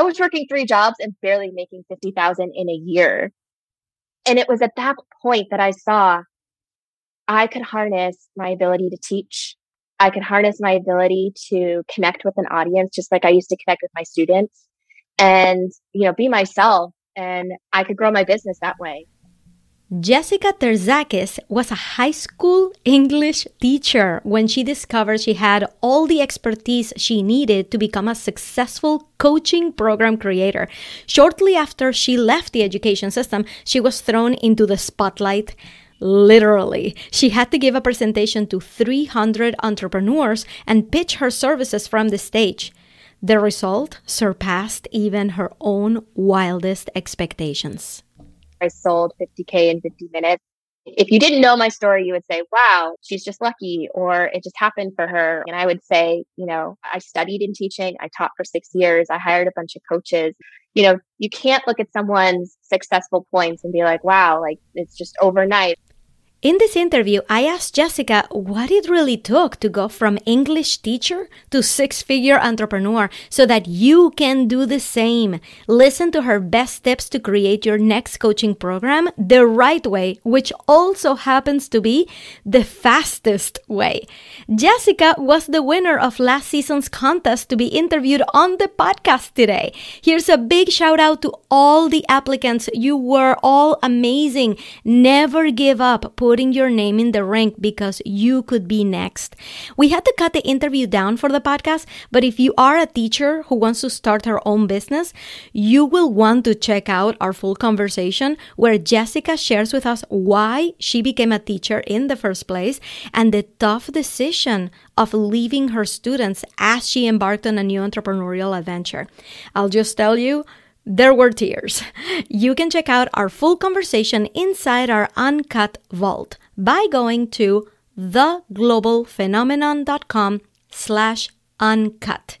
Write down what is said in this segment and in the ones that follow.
I was working three jobs and barely making 50,000 in a year. And it was at that point that I saw I could harness my ability to teach. I could harness my ability to connect with an audience, just like I used to connect with my students and, you know, be myself. And I could grow my business that way. Jessica Terzakis was a high school English teacher when she discovered she had all the expertise she needed to become a successful coaching program creator. Shortly after she left the education system, she was thrown into the spotlight. Literally, she had to give a presentation to 300 entrepreneurs and pitch her services from the stage. The result surpassed even her own wildest expectations. I sold 50K in 50 minutes. If you didn't know my story, you would say, wow, she's just lucky, or it just happened for her. And I would say, you know, I studied in teaching. I taught for six years. I hired a bunch of coaches. You know, you can't look at someone's successful points and be like, wow, like it's just overnight. In this interview, I asked Jessica what it really took to go from English teacher to six figure entrepreneur so that you can do the same. Listen to her best tips to create your next coaching program the right way, which also happens to be the fastest way. Jessica was the winner of last season's contest to be interviewed on the podcast today. Here's a big shout out to all the applicants. You were all amazing. Never give up putting your name in the ring because you could be next. We had to cut the interview down for the podcast, but if you are a teacher who wants to start her own business, you will want to check out our full conversation where Jessica shares with us why she became a teacher in the first place and the tough decision of leaving her students as she embarked on a new entrepreneurial adventure. I'll just tell you, there were tears. You can check out our full conversation inside our uncut vault by going to theglobalphenomenon.com slash uncut.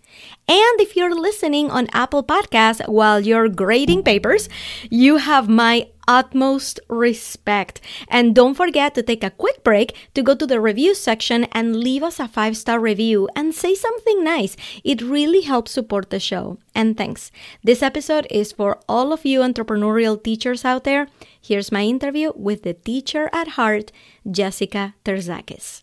And if you're listening on Apple Podcasts while you're grading papers, you have my utmost respect. And don't forget to take a quick break to go to the review section and leave us a five star review and say something nice. It really helps support the show. And thanks. This episode is for all of you entrepreneurial teachers out there. Here's my interview with the teacher at heart, Jessica Terzakis.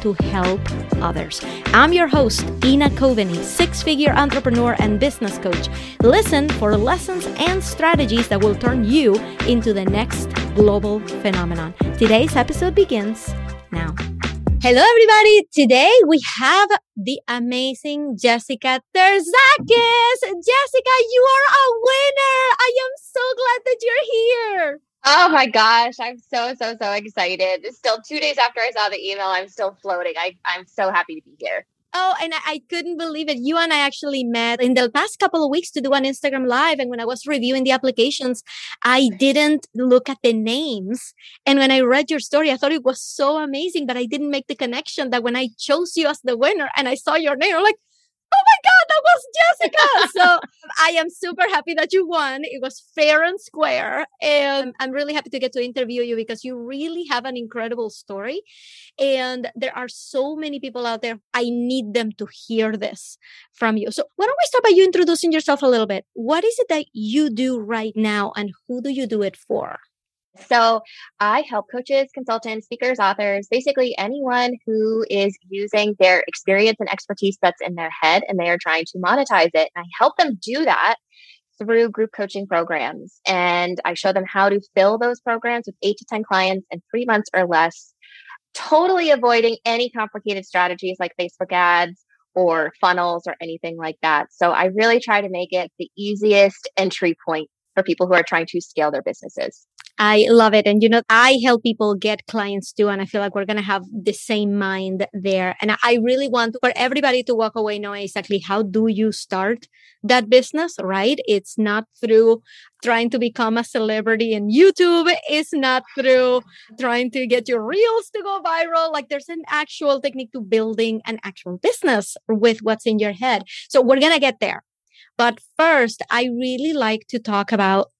to help others. I'm your host, Ina Coveney, six figure entrepreneur and business coach. Listen for lessons and strategies that will turn you into the next global phenomenon. Today's episode begins now. Hello, everybody. Today we have the amazing Jessica Terzakis. Jessica, you are a winner. I am so glad that you're here. Oh my gosh, I'm so so so excited. It's still two days after I saw the email. I'm still floating. I, I'm so happy to be here. Oh, and I, I, couldn't believe it. You and I actually met in the past couple of weeks to do an Instagram live. And when I was reviewing the applications, I didn't look at the names. And when I read your story, I thought it was so amazing, but I didn't make the connection that when I chose you as the winner and I saw your name, I'm like, oh my God, that was Jessica. so I am super happy that you won. It was fair and square. And I'm really happy to get to interview you because you really have an incredible story. And there are so many people out there. I need them to hear this from you. So why don't we start by you introducing yourself a little bit? What is it that you do right now and who do you do it for? So I help coaches, consultants, speakers, authors, basically anyone who is using their experience and expertise that's in their head and they are trying to monetize it. And I help them do that through group coaching programs. And I show them how to fill those programs with eight to 10 clients in three months or less, totally avoiding any complicated strategies like Facebook ads or funnels or anything like that. So I really try to make it the easiest entry point for people who are trying to scale their businesses. I love it. And you know, I help people get clients too. And I feel like we're going to have the same mind there. And I really want for everybody to walk away knowing exactly how do you start that business, right? It's not through trying to become a celebrity in YouTube. It's not through trying to get your reels to go viral. Like there's an actual technique to building an actual business with what's in your head. So we're going to get there. But first, I really like to talk about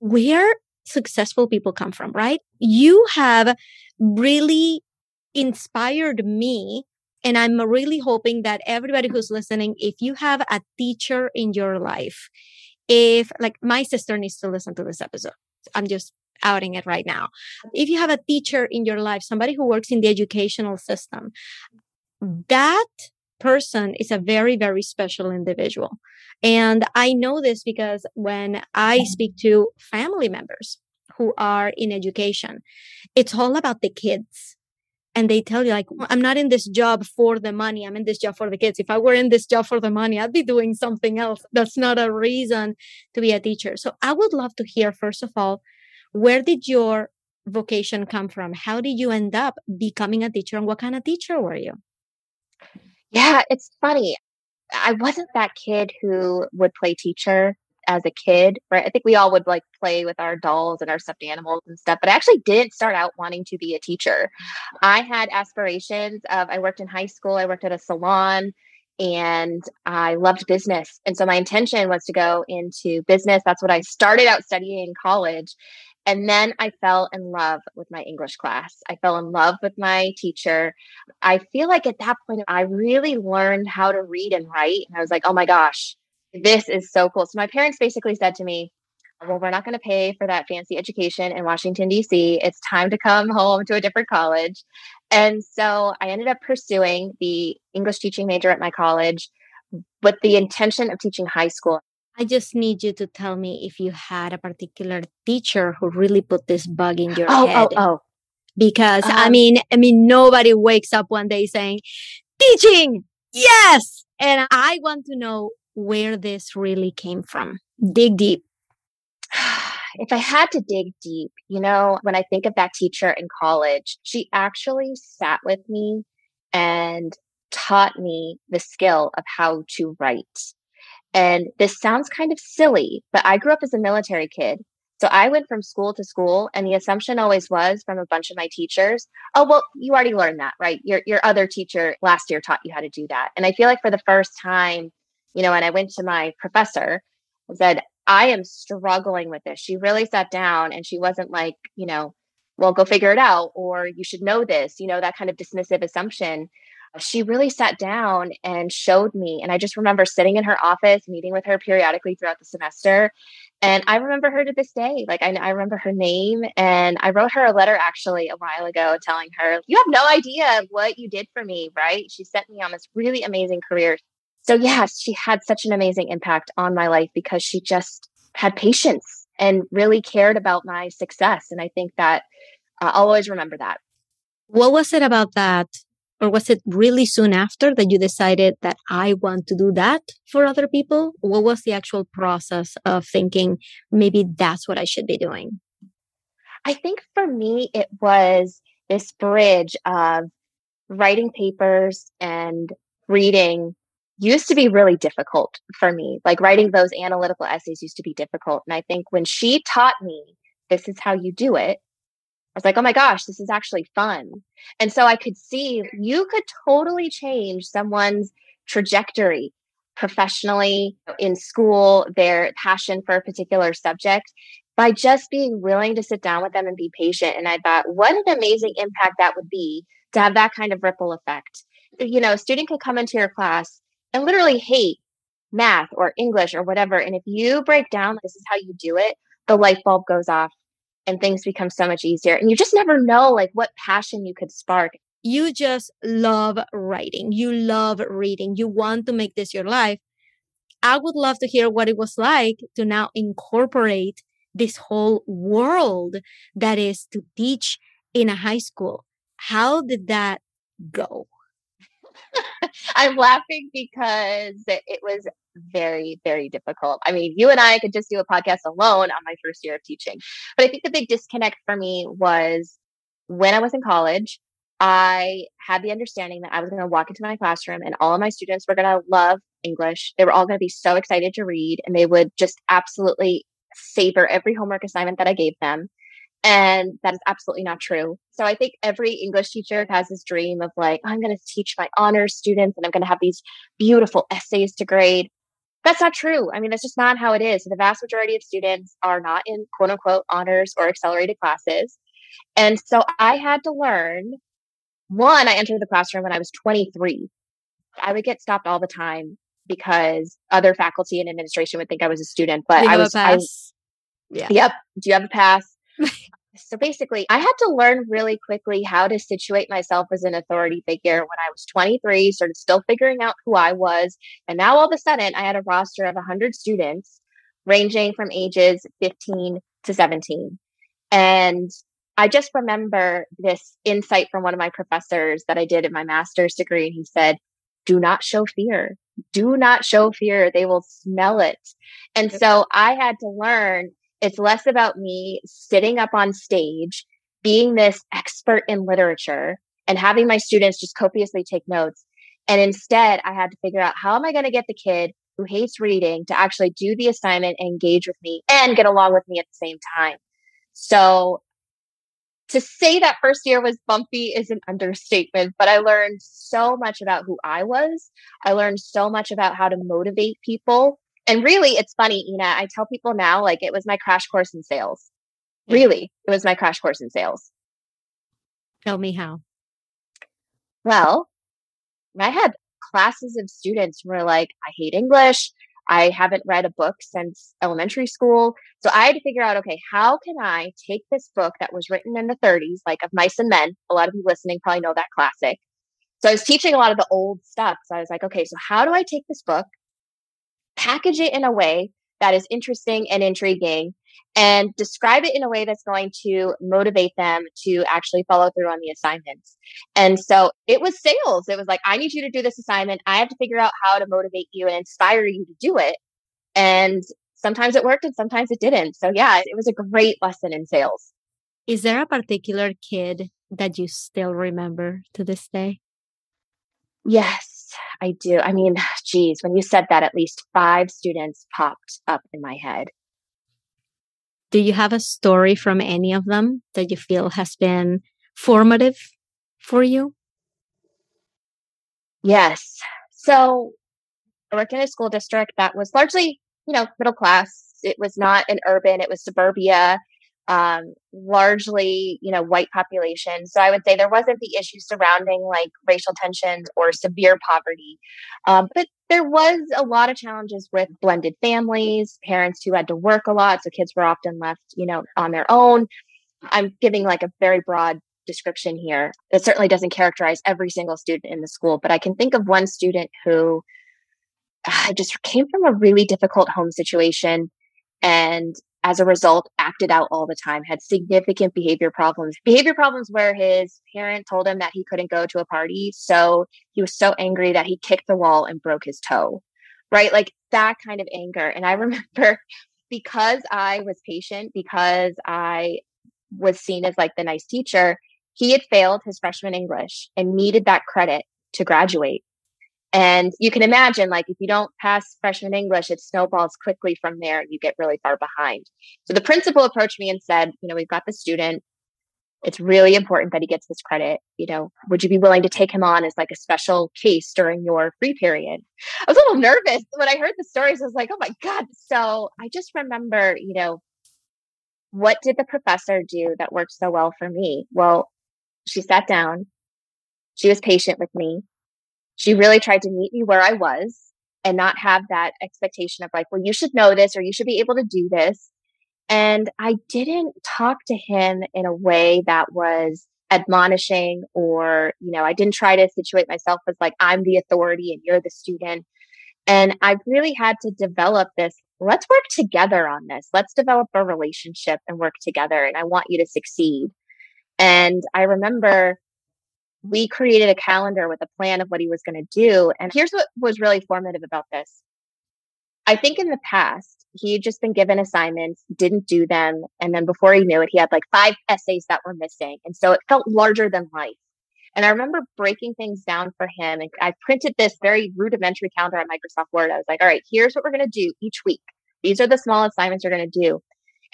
where successful people come from, right? You have really inspired me. And I'm really hoping that everybody who's listening, if you have a teacher in your life, if like my sister needs to listen to this episode, I'm just outing it right now. If you have a teacher in your life, somebody who works in the educational system, that person is a very, very special individual. And I know this because when I mm-hmm. speak to family members who are in education, it's all about the kids. And they tell you, like, I'm not in this job for the money. I'm in this job for the kids. If I were in this job for the money, I'd be doing something else. That's not a reason to be a teacher. So I would love to hear, first of all, where did your vocation come from? How did you end up becoming a teacher? And what kind of teacher were you? Yeah, it's funny. I wasn't that kid who would play teacher as a kid, right? I think we all would like play with our dolls and our stuffed animals and stuff, but I actually didn't start out wanting to be a teacher. I had aspirations of, I worked in high school, I worked at a salon, and I loved business. And so my intention was to go into business. That's what I started out studying in college. And then I fell in love with my English class. I fell in love with my teacher. I feel like at that point, I really learned how to read and write. And I was like, oh my gosh, this is so cool. So my parents basically said to me, well, we're not going to pay for that fancy education in Washington, D.C. It's time to come home to a different college. And so I ended up pursuing the English teaching major at my college with the intention of teaching high school. I just need you to tell me if you had a particular teacher who really put this bug in your oh, head. Oh, oh, Because um, I mean, I mean, nobody wakes up one day saying, teaching, yes. And I want to know where this really came from. Dig deep. If I had to dig deep, you know, when I think of that teacher in college, she actually sat with me and taught me the skill of how to write. And this sounds kind of silly, but I grew up as a military kid. So I went from school to school, and the assumption always was from a bunch of my teachers, oh, well, you already learned that, right? Your, your other teacher last year taught you how to do that. And I feel like for the first time, you know, and I went to my professor and said, I am struggling with this. She really sat down and she wasn't like, you know, well, go figure it out, or you should know this, you know, that kind of dismissive assumption she really sat down and showed me. And I just remember sitting in her office, meeting with her periodically throughout the semester. And I remember her to this day. Like, I, I remember her name. And I wrote her a letter actually a while ago telling her, You have no idea what you did for me, right? She sent me on this really amazing career. So, yes, she had such an amazing impact on my life because she just had patience and really cared about my success. And I think that uh, I'll always remember that. What was it about that or was it really soon after that you decided that I want to do that for other people? What was the actual process of thinking maybe that's what I should be doing? I think for me, it was this bridge of writing papers and reading used to be really difficult for me. Like writing those analytical essays used to be difficult. And I think when she taught me this is how you do it, was like, oh my gosh, this is actually fun. And so I could see you could totally change someone's trajectory professionally in school, their passion for a particular subject by just being willing to sit down with them and be patient. And I thought, what an amazing impact that would be to have that kind of ripple effect. You know, a student could come into your class and literally hate math or English or whatever. And if you break down, this is how you do it, the light bulb goes off and things become so much easier. And you just never know like what passion you could spark. You just love writing. You love reading. You want to make this your life. I would love to hear what it was like to now incorporate this whole world that is to teach in a high school. How did that go? I'm laughing because it was very, very difficult. I mean, you and I could just do a podcast alone on my first year of teaching. But I think the big disconnect for me was when I was in college, I had the understanding that I was going to walk into my classroom and all of my students were going to love English. They were all going to be so excited to read and they would just absolutely savor every homework assignment that I gave them. And that is absolutely not true. So I think every English teacher has this dream of like, I'm going to teach my honors students and I'm going to have these beautiful essays to grade. That's not true. I mean, that's just not how it is. The vast majority of students are not in quote unquote honors or accelerated classes. And so I had to learn one, I entered the classroom when I was 23. I would get stopped all the time because other faculty and administration would think I was a student, but I was, I, yeah. Yep. Do you have a pass? So basically, I had to learn really quickly how to situate myself as an authority figure when I was 23, sort of still figuring out who I was. And now all of a sudden, I had a roster of 100 students ranging from ages 15 to 17. And I just remember this insight from one of my professors that I did in my master's degree. And he said, do not show fear. Do not show fear. They will smell it. And so I had to learn it's less about me sitting up on stage, being this expert in literature and having my students just copiously take notes. And instead, I had to figure out how am I going to get the kid who hates reading to actually do the assignment and engage with me and get along with me at the same time. So to say that first year was bumpy is an understatement, but I learned so much about who I was. I learned so much about how to motivate people. And really, it's funny, Ina, I tell people now, like it was my crash course in sales. Really, it was my crash course in sales. Tell me how. Well, I had classes of students who were like, I hate English. I haven't read a book since elementary school. So I had to figure out, okay, how can I take this book that was written in the 30s, like of mice and men? A lot of you listening probably know that classic. So I was teaching a lot of the old stuff. So I was like, okay, so how do I take this book, package it in a way that is interesting and intriguing, and describe it in a way that's going to motivate them to actually follow through on the assignments. And so it was sales. It was like, I need you to do this assignment. I have to figure out how to motivate you and inspire you to do it. And sometimes it worked and sometimes it didn't. So yeah, it was a great lesson in sales. Is there a particular kid that you still remember to this day? Yes, I do. I mean, geez, when you said that, at least five students popped up in my head. Do you have a story from any of them that you feel has been formative for you? Yes. So I worked in a school district that was largely, you know, middle class. It was not an urban, it was suburbia um, largely, you know, white population. So I would say there wasn't the issue surrounding like racial tensions or severe poverty. Um, but there was a lot of challenges with blended families, parents who had to work a lot. So kids were often left, you know, on their own. I'm giving like a very broad description here. It certainly doesn't characterize every single student in the school, but I can think of one student who uh, just came from a really difficult home situation and as a result, acted out all the time, had significant behavior problems. Behavior problems where his parent told him that he couldn't go to a party. So he was so angry that he kicked the wall and broke his toe, right? Like that kind of anger. And I remember because I was patient, because I was seen as like the nice teacher, he had failed his freshman English and needed that credit to graduate. And you can imagine, like, if you don't pass freshman English, it snowballs quickly from there you get really far behind. So the principal approached me and said, you know, we've got the student. It's really important that he gets this credit. You know, would you be willing to take him on as like a special case during your free period? I was a little nervous when I heard the stories. I was like, oh my God. So I just remember, you know, what did the professor do that worked so well for me? Well, she sat down. She was patient with me she really tried to meet me where I was and not have that expectation of like, well, you should know this or you should be able to do this. And I didn't talk to him in a way that was admonishing or, you know, I didn't try to situate myself as like, I'm the authority and you're the student. And I really had to develop this. Let's work together on this. Let's develop a relationship and work together. And I want you to succeed. And I remember we created a calendar with a plan of what he was going to do. And here's what was really formative about this. I think in the past, he had just been given assignments, didn't do them. And then before he knew it, he had like five essays that were missing. And so it felt larger than life. And I remember breaking things down for him. And I printed this very rudimentary calendar on Microsoft Word. I was like, all right, here's what we're going to do each week. These are the small assignments you're going to do.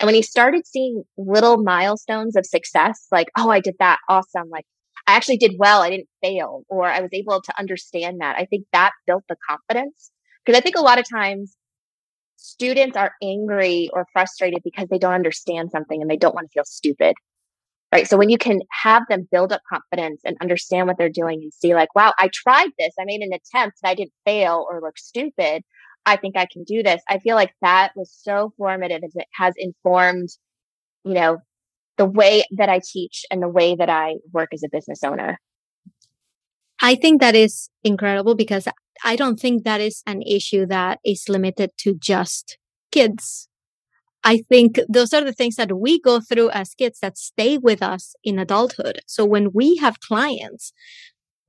And when he started seeing little milestones of success, like, oh, I did that. Awesome. Like, I actually did well. I didn't fail, or I was able to understand that. I think that built the confidence. Because I think a lot of times students are angry or frustrated because they don't understand something and they don't want to feel stupid. Right. So when you can have them build up confidence and understand what they're doing and see like, wow, I tried this. I made an attempt and I didn't fail or look stupid. I think I can do this. I feel like that was so formative it has informed, you know, the way that I teach and the way that I work as a business owner. I think that is incredible because I don't think that is an issue that is limited to just kids. I think those are the things that we go through as kids that stay with us in adulthood. So when we have clients,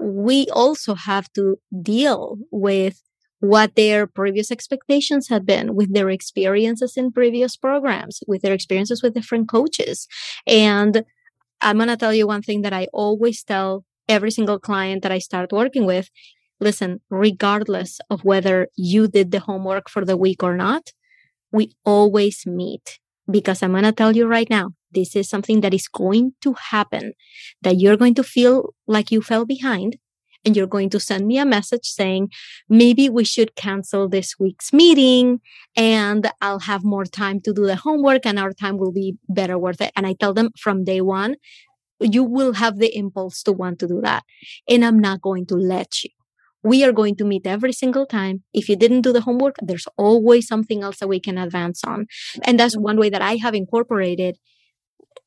we also have to deal with what their previous expectations had been with their experiences in previous programs, with their experiences with different coaches. And I'm going to tell you one thing that I always tell every single client that I start working with. Listen, regardless of whether you did the homework for the week or not, we always meet because I'm going to tell you right now, this is something that is going to happen that you're going to feel like you fell behind and you're going to send me a message saying, maybe we should cancel this week's meeting and I'll have more time to do the homework and our time will be better worth it. And I tell them from day one, you will have the impulse to want to do that. And I'm not going to let you. We are going to meet every single time. If you didn't do the homework, there's always something else that we can advance on. And that's one way that I have incorporated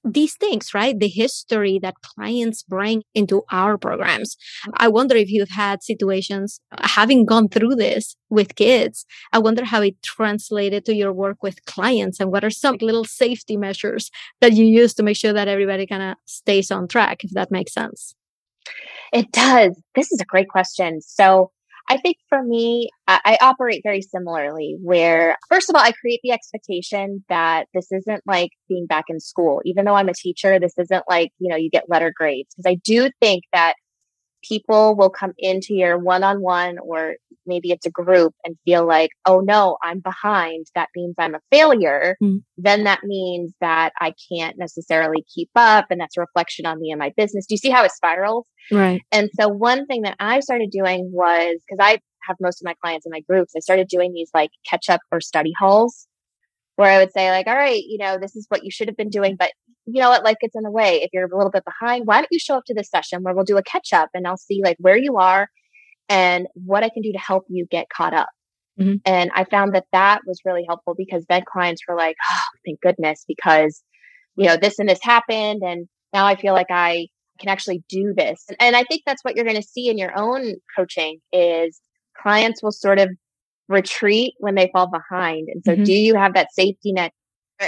these things, right? The history that clients bring into our programs. I wonder if you've had situations uh, having gone through this with kids. I wonder how it translated to your work with clients and what are some little safety measures that you use to make sure that everybody kind of stays on track, if that makes sense. It does. This is a great question. So I think for me, I, operate very similarly where first of all, I create the expectation that this isn't like being back in school. Even though I'm a teacher, this isn't like, you know, you get letter grades. Cause I do think that people will come into your one-on-one or maybe it's a group and feel like, oh no, I'm behind. That means I'm a failure. Mm. Then that means that I can't necessarily keep up. And that's a reflection on me and my business. Do you see how it spirals? Right. And so one thing that I started doing was because I have most of my clients in my groups, I started doing these like catch up or study halls where I would say like, all right, you know, this is what you should have been doing, but you know what, life gets in the way. If you're a little bit behind, why don't you show up to this session where we'll do a catch up and I'll see like where you are and what I can do to help you get caught up. Mm-hmm. And I found that that was really helpful because then clients were like, oh, thank goodness, because, you know, this and this happened. And now I feel like I can actually do this. And I think that's what you're going to see in your own coaching is clients will sort of retreat when they fall behind. And so mm-hmm. do you have that safety net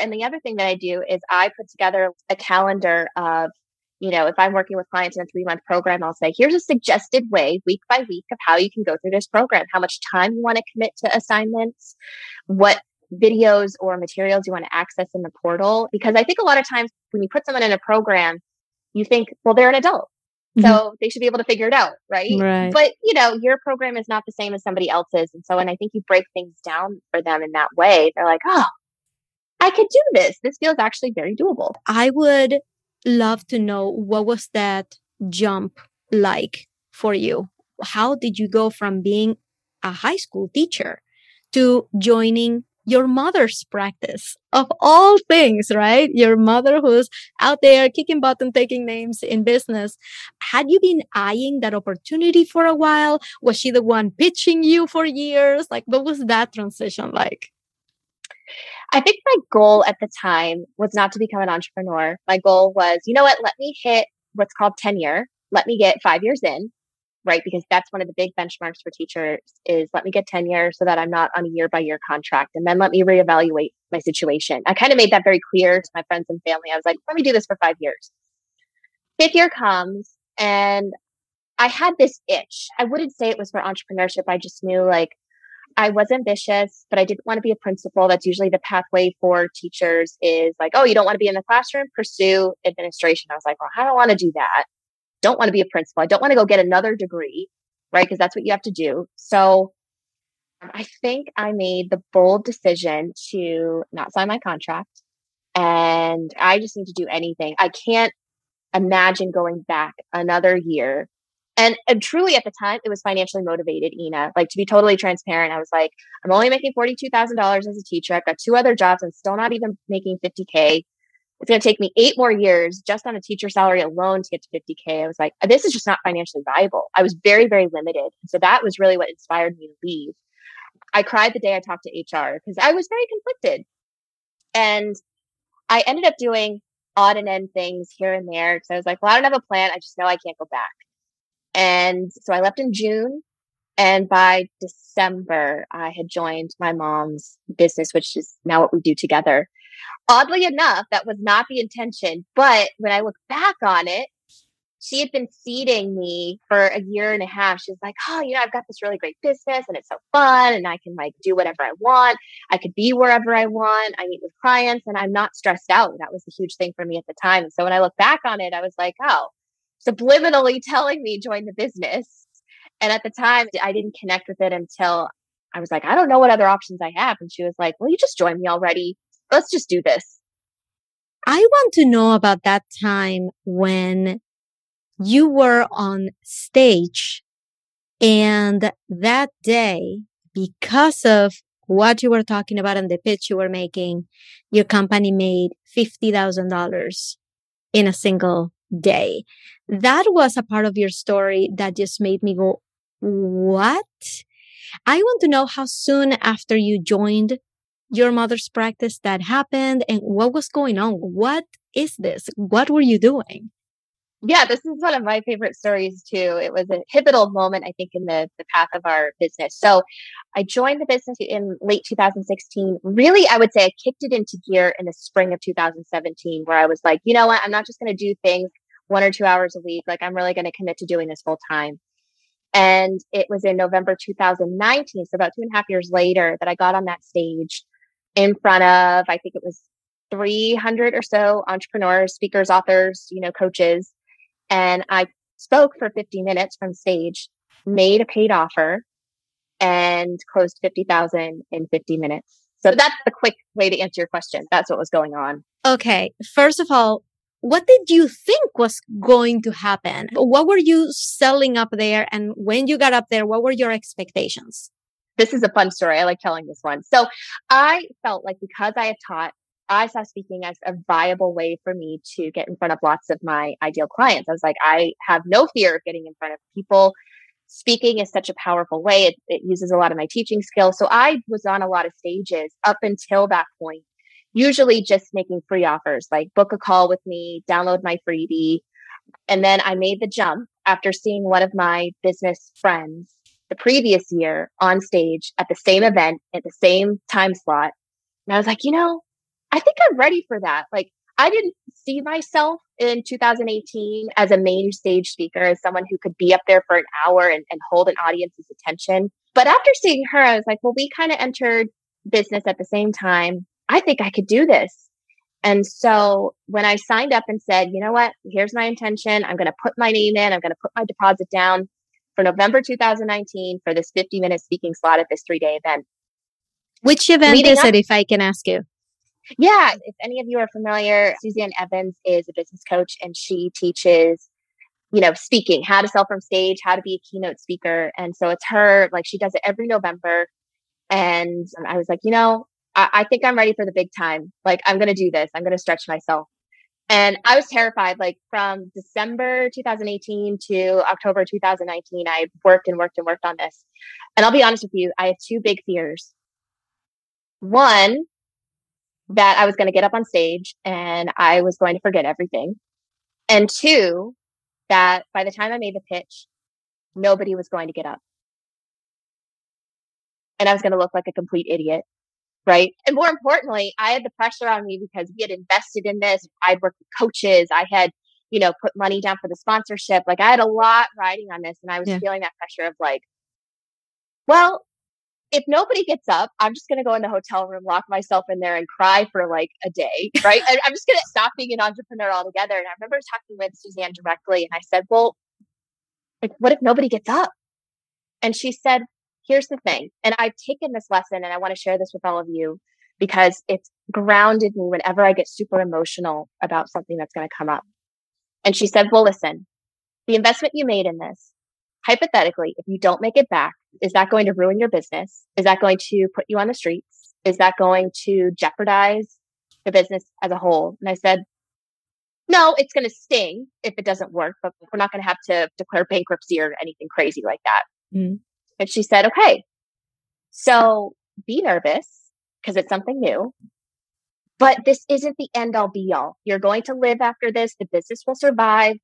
and the other thing that I do is I put together a calendar of, you know, if I'm working with clients in a three month program, I'll say, here's a suggested way week by week of how you can go through this program, how much time you want to commit to assignments, what videos or materials you want to access in the portal. Because I think a lot of times when you put someone in a program, you think, well, they're an adult. So mm-hmm. they should be able to figure it out, right? right? But you know, your program is not the same as somebody else's. And so, and I think you break things down for them in that way. They're like, oh, I could do this. This feels actually very doable. I would love to know what was that jump like for you? How did you go from being a high school teacher to joining your mother's practice of all things, right? Your mother who's out there kicking butt and taking names in business. Had you been eyeing that opportunity for a while? Was she the one pitching you for years? Like, what was that transition like? I think my goal at the time was not to become an entrepreneur. My goal was, you know what, let me hit what's called tenure. Let me get five years in, right? Because that's one of the big benchmarks for teachers is let me get tenure so that I'm not on a year by year contract. And then let me reevaluate my situation. I kind of made that very clear to my friends and family. I was like, let me do this for five years. Fifth year comes and I had this itch. I wouldn't say it was for entrepreneurship. I just knew like I was ambitious, but I didn't want to be a principal. That's usually the pathway for teachers is like, oh, you don't want to be in the classroom, pursue administration. I was like, well, I don't want to do that. Don't want to be a principal. I don't want to go get another degree, right? Because that's what you have to do. So um, I think I made the bold decision to not sign my contract. And I just need to do anything. I can't imagine going back another year and, and truly at the time, it was financially motivated, Ina. Like to be totally transparent, I was like, I'm only making $42,000 as a teacher. I've got two other jobs. I'm still not even making 50K. It's going to take me eight more years just on a teacher salary alone to get to 50K. I was like, this is just not financially viable. I was very, very limited. So that was really what inspired me to leave. I cried the day I talked to HR because I was very conflicted. And I ended up doing odd and end things here and there because I was like, well, I don't have a plan. I just know I can't go back. And so I left in June. And by December, I had joined my mom's business, which is now what we do together. Oddly enough, that was not the intention. But when I look back on it, she had been feeding me for a year and a half. She's like, Oh, you know, I've got this really great business and it's so fun and I can like do whatever I want. I could be wherever I want. I meet with clients and I'm not stressed out. That was a huge thing for me at the time. And so when I look back on it, I was like, Oh, subliminally telling me join the business. And at the time, I didn't connect with it until I was like, I don't know what other options I have. And she was like, Well, you just joined me already. Let's just do this. I want to know about that time when you were on stage and that day, because of what you were talking about and the pitch you were making, your company made $50,000 in a single day. That was a part of your story that just made me go, what? I want to know how soon after you joined your mother's practice that happened and what was going on. What is this? What were you doing? Yeah, this is one of my favorite stories too. It was a pivotal moment, I think, in the, the path of our business. So I joined the business in late 2016. Really, I would say I kicked it into gear in the spring of 2017, where I was like, you know what? I'm not just going to do things one or two hours a week. Like I'm really going to commit to doing this full time. And it was in November 2019, so about two and a half years later, that I got on that stage in front of, I think it was 300 or so entrepreneurs, speakers, authors, you know, coaches. And I spoke for 50 minutes from stage, made a paid offer, and closed 50,000 in 50 minutes. So that's the quick way to answer your question. That's what was going on. Okay. First of all, what did you think was going to happen? What were you selling up there? And when you got up there, what were your expectations? This is a fun story. I like telling this one. So I felt like because I had taught, I saw speaking as a viable way for me to get in front of lots of my ideal clients. I was like, I have no fear of getting in front of people. Speaking is such a powerful way. It, it uses a lot of my teaching skills. So I was on a lot of stages up until that point usually just making free offers like book a call with me, download my freebie. And then I made the jump after seeing one of my business friends the previous year on stage at the same event at the same time slot. And I was like, you know, I think I'm ready for that. Like, I didn't see myself in 2018 as a main stage speaker, as someone who could be up there for an hour and, and hold an audience's attention. But after seeing her, I was like, well, we kind of entered business at the same time. I think I could do this. And so when I signed up and said, you know what, here's my intention, I'm going to put my name in, I'm going to put my deposit down for November 2019 for this 50 minute speaking slot at this three day event. Which event is it, if I can ask you? Yeah, if any of you are familiar, Suzanne Evans is a business coach and she teaches, you know, speaking, how to sell from stage, how to be a keynote speaker. And so it's her, like, she does it every November. And I was like, you know, I, I think I'm ready for the big time. Like, I'm going to do this. I'm going to stretch myself. And I was terrified. Like from December 2018 to October 2019, I worked and worked and worked on this. And I'll be honest with you, I have two big fears. One, that I was going to get up on stage and I was going to forget everything. And two, that by the time I made the pitch, nobody was going to get up. And I was going to look like a complete idiot right? And more importantly, I had the pressure on me because we had invested in this. I'd worked with coaches. I had you know, put money down for the sponsorship. Like I had a lot riding on this and I was yeah. feeling that pressure of like, well, if nobody gets up, I'm just going to go in the hotel room, lock myself in there and cry for like a day, right? I'm just going to stop being an entrepreneur altogether. And I remember talking with Suzanne directly and I said, well, like, what if nobody gets up? And she said, here's the thing. And I've taken this lesson and I want to share this with all of you because it's grounded me whenever I get super emotional about something that's going to come up. And she said, well, listen, the investment you made in this, hypothetically, if you don't make it back, is that going to ruin your business? Is that going to put you on the streets? Is that going to jeopardize the business as a whole? And I said, no, it's going to sting if it doesn't work, but we're not going to have to declare bankruptcy or anything crazy like that. Mm. And she said, okay, so be nervous because it's something new, but this isn't the end all be all. You're going to live after this. The business will survive.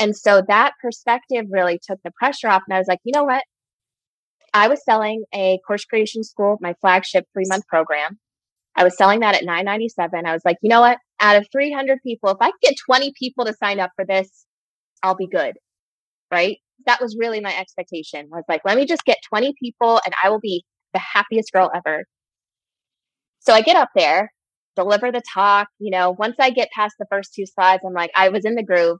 And so that perspective really took the pressure off. And I was like, you know what? I was selling a course creation school, my flagship three month program. I was selling that at 997. I was like, you know what? Out of 300 people, if I get 20 people to sign up for this, I'll be good. Right. That was really my expectation I was like, let me just get 20 people and I will be the happiest girl ever. So I get up there, deliver the talk. You know, once I get past the first two slides, I'm like, I was in the groove.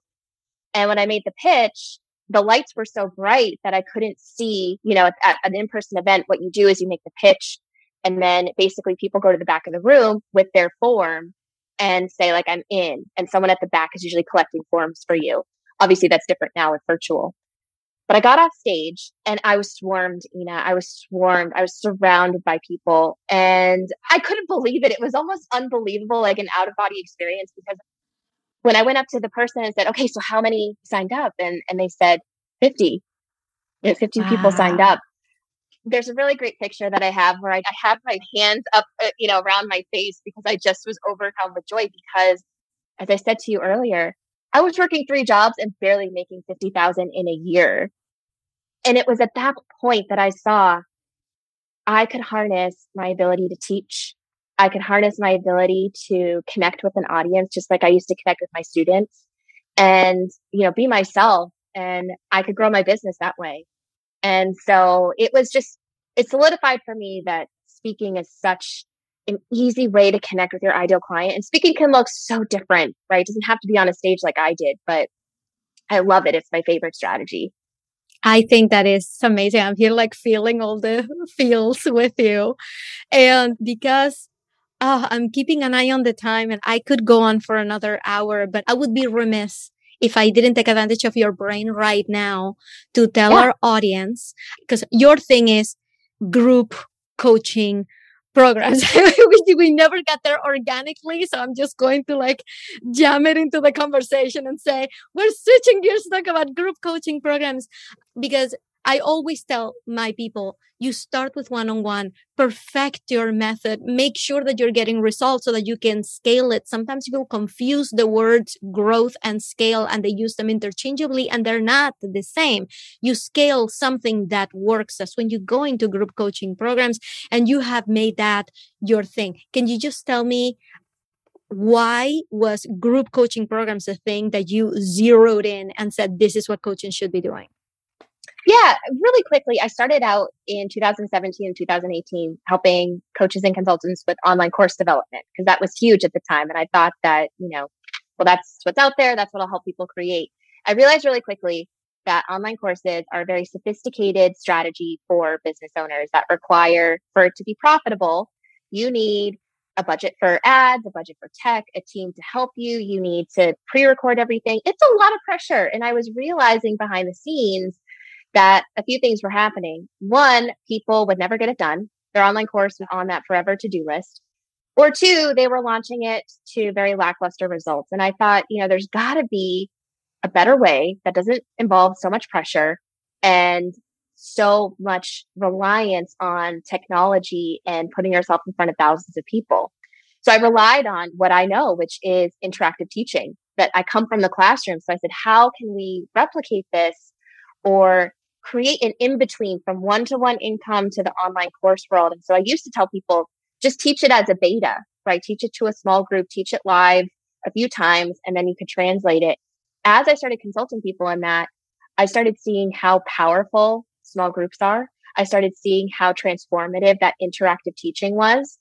And when I made the pitch, the lights were so bright that I couldn't see, you know, at, at an in-person event, what you do is you make the pitch and then basically people go to the back of the room with their form and say like, I'm in. And someone at the back is usually collecting forms for you. Obviously that's different now with virtual. But I got off stage and I was swarmed, Ina. I was swarmed. I was surrounded by people and I couldn't believe it. It was almost unbelievable, like an out of body experience because when I went up to the person and said, okay, so how many signed up? And, and they said 50, you know, 50 wow. people signed up. There's a really great picture that I have where I, I have my hands up, uh, you know, around my face because I just was overcome with joy because as I said to you earlier, I was working three jobs and barely making 50,000 in a year. And it was at that point that I saw I could harness my ability to teach I could harness my ability to connect with an audience just like I used to connect with my students and, you know, be myself and I could grow my business that way. And so it was just, it solidified for me that speaking is such an easy way to connect with your ideal client. And speaking can look so different, right? It doesn't have to be on a stage like I did, but I love it. It's my favorite strategy. I think that is amazing. I'm here like feeling all the feels with you. And because oh, I'm keeping an eye on the time and I could go on for another hour, but I would be remiss if I didn't take advantage of your brain right now to tell yeah. our audience, because your thing is group coaching programs. we, we never got there organically. So I'm just going to like jam it into the conversation and say, we're switching gears to talk about group coaching programs because I always tell my people, you start with one on one, perfect your method, make sure that you're getting results so that you can scale it. Sometimes people confuse the words growth and scale and they use them interchangeably and they're not the same. You scale something that works. That's when you go into group coaching programs and you have made that your thing. Can you just tell me why was group coaching programs a thing that you zeroed in and said this is what coaching should be doing? Yeah, really quickly, I started out in 2017 and 2018 helping coaches and consultants with online course development because that was huge at the time. And I thought that, you know, well, that's what's out there. That's what'll help people create. I realized really quickly that online courses are a very sophisticated strategy for business owners that require for it to be profitable. You need a budget for ads, a budget for tech, a team to help you. You need to pre record everything. It's a lot of pressure. And I was realizing behind the scenes that a few things were happening. One, people would never get it done. Their online course was on that forever to do list. Or two, they were launching it to very lackluster results. And I thought, you know, there's got to be a better way that doesn't involve so much pressure and so much reliance on technology and putting yourself in front of thousands of people. So I relied on what I know, which is interactive teaching that I come from the classroom. So I said, how can we replicate this or create an in between from one to one income to the online course world. And so I used to tell people just teach it as a beta, right? Teach it to a small group, teach it live a few times, and then you could translate it as I started consulting people in that, I started seeing how powerful small groups are. I started seeing how transformative that interactive teaching was.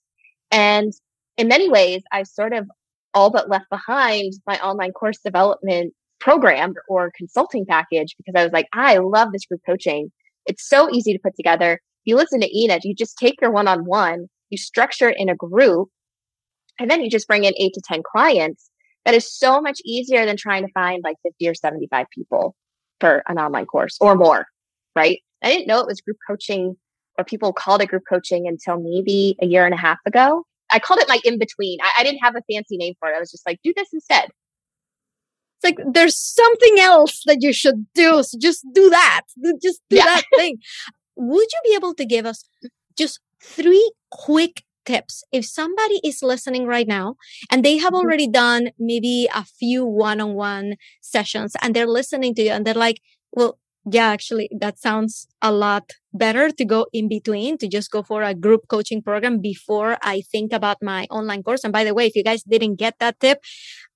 And in many ways, I sort of all but left behind my online course development program or consulting package because I was like, I love this group coaching. It's so easy to put together. If you listen to Ina, you just take your one on one, you structure it in a group, and then you just bring in eight to 10 clients. That is so much easier than trying to find like 50 or 75 people for an online course or more, right? I didn't know it was group coaching or people called it group coaching until maybe a year and a half ago. I called it my in between. I, I, didn't have a fancy name for it. I was just like, do this instead. It's like there's something else that you should do. So just do that. Just do yeah. that thing. Would you be able to give us just three quick tips if somebody is listening right now and they have mm-hmm. already done maybe a few one-on-one sessions and they're listening to you and they're like well yeah, actually, that sounds a lot better to go in between, to just go for a group coaching program before I think about my online course. And by the way, if you guys didn't get that tip,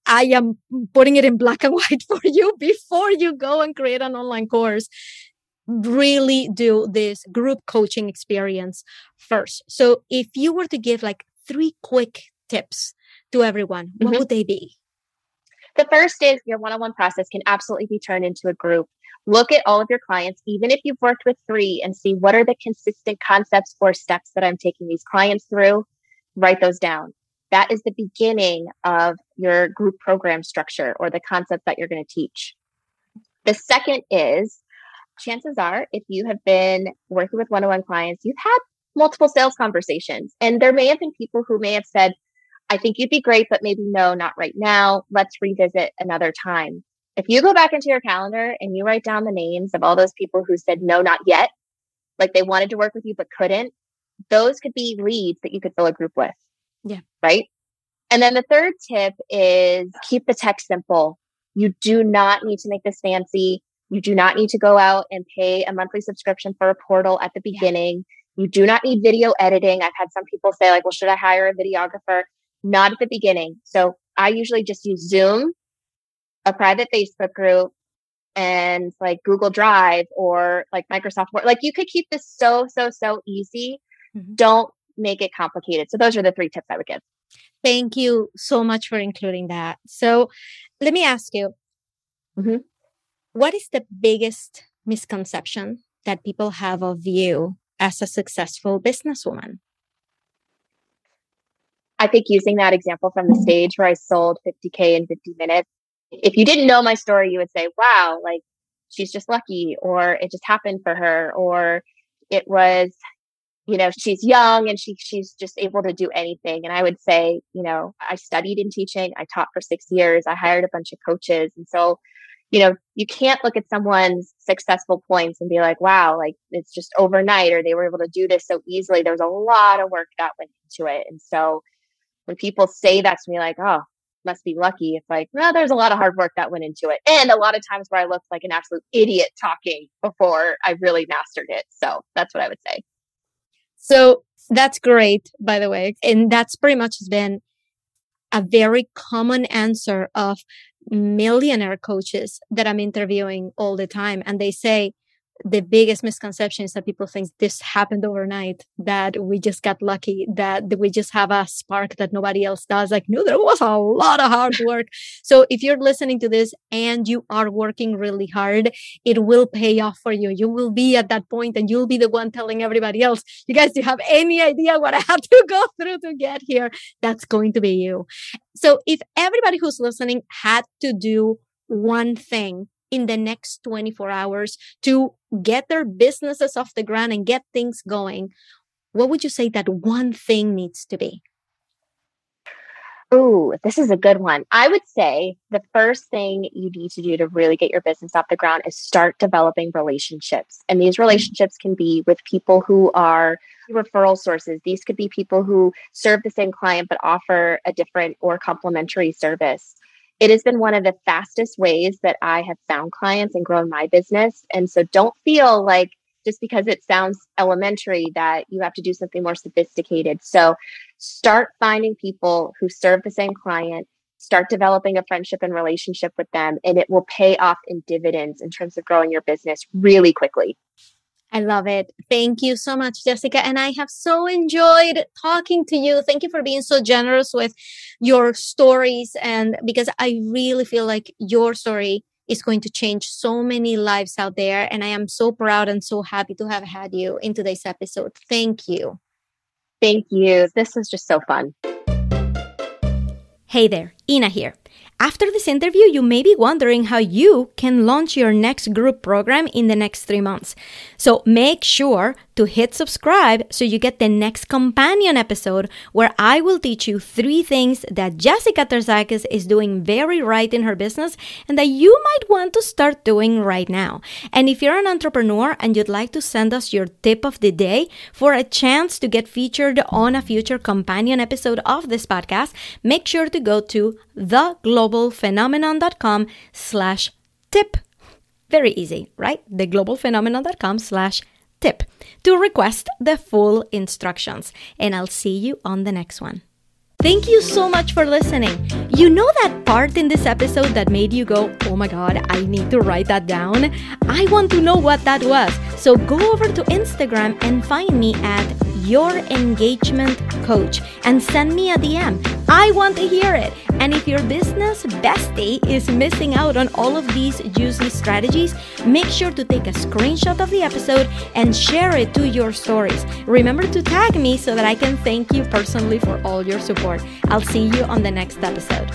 I am putting it in black and white for you before you go and create an online course. Really do this group coaching experience first. So if you were to give like three quick tips to everyone, mm-hmm. what would they be? The first is your one on one process can absolutely be turned into a group. Look at all of your clients, even if you've worked with three, and see what are the consistent concepts or steps that I'm taking these clients through. Write those down. That is the beginning of your group program structure or the concepts that you're going to teach. The second is chances are, if you have been working with one on one clients, you've had multiple sales conversations. And there may have been people who may have said, I think you'd be great, but maybe no, not right now. Let's revisit another time. If you go back into your calendar and you write down the names of all those people who said no, not yet, like they wanted to work with you but couldn't, those could be leads that you could fill a group with. Yeah. Right. And then the third tip is keep the text simple. You do not need to make this fancy. You do not need to go out and pay a monthly subscription for a portal at the beginning. Yeah. You do not need video editing. I've had some people say, like, well, should I hire a videographer? not at the beginning. So I usually just use Zoom, a private Facebook group, and like Google Drive or like Microsoft Word. Like you could keep this so, so, so easy. Mm-hmm. Don't make it complicated. So those are the three tips I would give. Thank you so much for including that. So let me ask you mm-hmm. what is the biggest misconception that people have of you as a successful businesswoman? I think using that example from the stage where I sold 50K in 50 minutes, if you didn't know my story, you would say, wow, like she's just lucky, or it just happened for her, or it was, you know, she's young and she, she's just able to do anything. And I would say, you know, I studied in teaching. I taught for six years. I hired a bunch of coaches. And so, you know, you can't look at someone's successful points and be like, wow, like it's just overnight or they were able to do this so easily. There's a lot of work that went into it. And so, when people say that to me, like, oh, must be lucky. It's like, no, there's a lot of hard work that went into it. And a lot of times where I looked like an absolute idiot talking before I really mastered it. So that's what I would say. So that's great, by the way. And that's pretty much been a very common answer of millionaire coaches that I'm interviewing all the time. And they say, the biggest misconception is that people think this happened overnight, that we just got lucky, that we just have a spark that nobody else does. Like, no, there was a lot of hard work. so if you're listening to this and you are working really hard, it will pay off for you. You will be at that point and you'll be the one telling everybody else, you guys, do you have any idea what I had to go through to get here? That's going to be you. So if everybody who's listening had to do one thing in the next 24 hours to get their businesses off the ground and get things going, what would you say that one thing needs to be? Oh, this is a good one. I would say the first thing you need to do to really get your business off the ground is start developing relationships. And these mm-hmm. relationships can be with people who are referral sources. These could be people who serve the same client but offer a different or complementary service it has been one of the fastest ways that I have found clients and grown my business. And so don't feel like just because it sounds elementary that you have to do something more sophisticated. So start finding people who serve the same client, start developing a friendship and relationship with them, and it will pay off in dividends in terms of growing your business really quickly. I love it. Thank you so much, Jessica. And I have so enjoyed talking to you. Thank you for being so generous with your stories. And because I really feel like your story is going to change so many lives out there. And I am so proud and so happy to have had you in today's episode. Thank you. Thank you. This was just so fun. Hey there, Ina here. After this interview, you may be wondering how you can launch your next group program in the next three months. So make sure to hit subscribe so you get the next companion episode where I will teach you three things that Jessica Terzakis is doing very right in her business and that you might want to start doing right now. And if you're an entrepreneur and you'd like to send us your tip of the day for a chance to get featured on a future companion episode of this podcast, make sure to go theglobalphenomenon.com slash tip. Very easy, right? Theglobalphenomenon.com slash tip to request the full instructions. And I'll see you on the next one. Thank you so much for listening. You know that part in this episode that made you go, oh my god, I need to write that down? I want to know what that was. So go over to Instagram and find me at your engagement coach and send me a DM. I want to hear it. And if your business bestie is missing out on all of these juicy strategies, make sure to take a screenshot of the episode and share it to your stories. Remember to tag me so that I can thank you personally for all your support. I'll see you on the next episode.